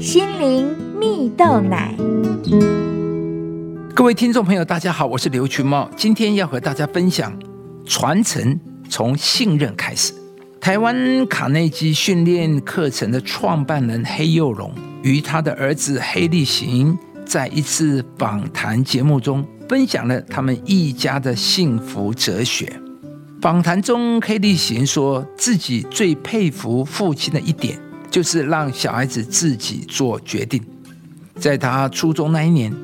心灵蜜豆奶。各位听众朋友，大家好，我是刘群茂，今天要和大家分享传承从信任开始。台湾卡内基训练课程的创办人黑幼龙与他的儿子黑立行，在一次访谈节目中分享了他们一家的幸福哲学。访谈中，黑立行说自己最佩服父亲的一点，就是让小孩子自己做决定。在他初中那一年。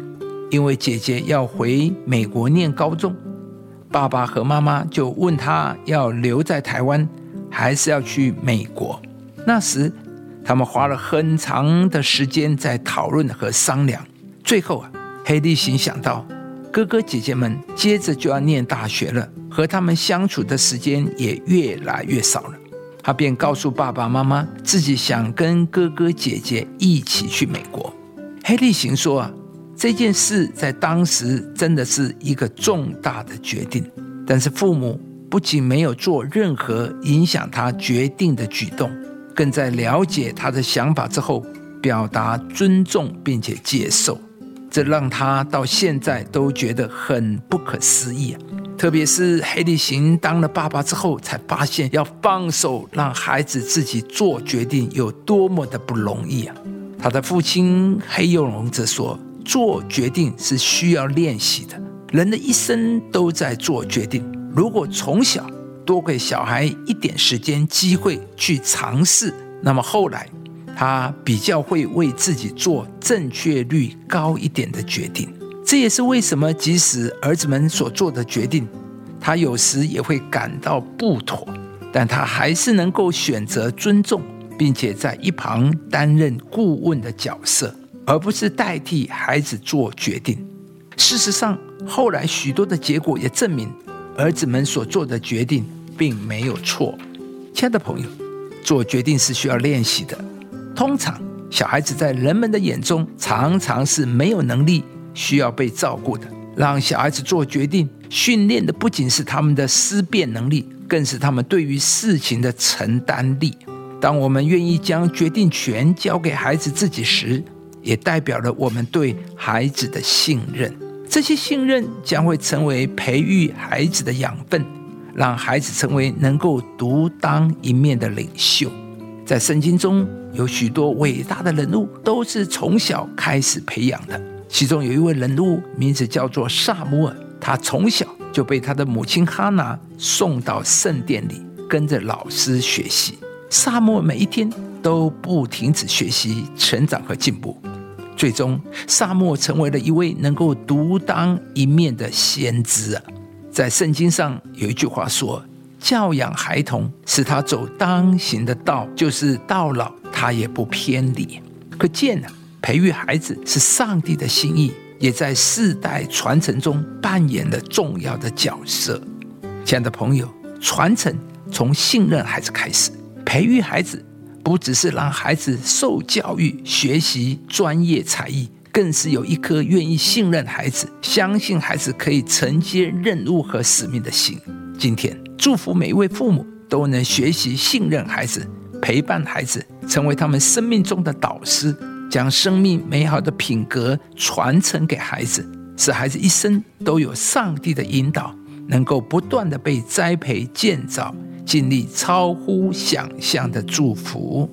因为姐姐要回美国念高中，爸爸和妈妈就问他要留在台湾，还是要去美国。那时，他们花了很长的时间在讨论和商量。最后啊，黑地行想到哥哥姐姐们接着就要念大学了，和他们相处的时间也越来越少了，他便告诉爸爸妈妈，自己想跟哥哥姐姐一起去美国。黑利行说啊。这件事在当时真的是一个重大的决定，但是父母不仅没有做任何影响他决定的举动，更在了解他的想法之后表达尊重并且接受，这让他到现在都觉得很不可思议啊！特别是黑利行当了爸爸之后，才发现要放手让孩子自己做决定有多么的不容易啊！他的父亲黑幼龙则说。做决定是需要练习的，人的一生都在做决定。如果从小多给小孩一点时间机会去尝试，那么后来他比较会为自己做正确率高一点的决定。这也是为什么即使儿子们所做的决定，他有时也会感到不妥，但他还是能够选择尊重，并且在一旁担任顾问的角色。而不是代替孩子做决定。事实上，后来许多的结果也证明，儿子们所做的决定并没有错。亲爱的朋友，做决定是需要练习的。通常，小孩子在人们的眼中常常是没有能力、需要被照顾的。让小孩子做决定，训练的不仅是他们的思辨能力，更是他们对于事情的承担力。当我们愿意将决定权交给孩子自己时，也代表了我们对孩子的信任，这些信任将会成为培育孩子的养分，让孩子成为能够独当一面的领袖。在圣经中有许多伟大的人物都是从小开始培养的，其中有一位人物名字叫做萨摩尔，他从小就被他的母亲哈拿送到圣殿里，跟着老师学习。萨摩尔每一天都不停止学习、成长和进步。最终，萨默成为了一位能够独当一面的先知啊！在圣经上有一句话说：“教养孩童，使他走当行的道，就是到老他也不偏离。”可见呢，培育孩子是上帝的心意，也在世代传承中扮演了重要的角色。亲爱的朋友，传承从信任孩子开始，培育孩子。不只是让孩子受教育、学习专业才艺，更是有一颗愿意信任孩子、相信孩子可以承接任务和使命的心。今天，祝福每一位父母都能学习信任孩子，陪伴孩子，成为他们生命中的导师，将生命美好的品格传承给孩子，使孩子一生都有上帝的引导，能够不断的被栽培建造。经历超乎想象的祝福，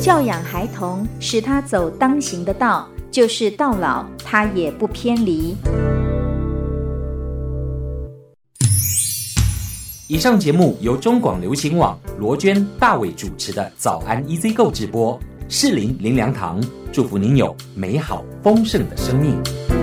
教养孩童，使他走当行的道，就是到老他也不偏离。以上节目由中广流行网罗娟、大伟主持的《早安 EZ 购》直播，适林林良堂祝福您有美好丰盛的生命。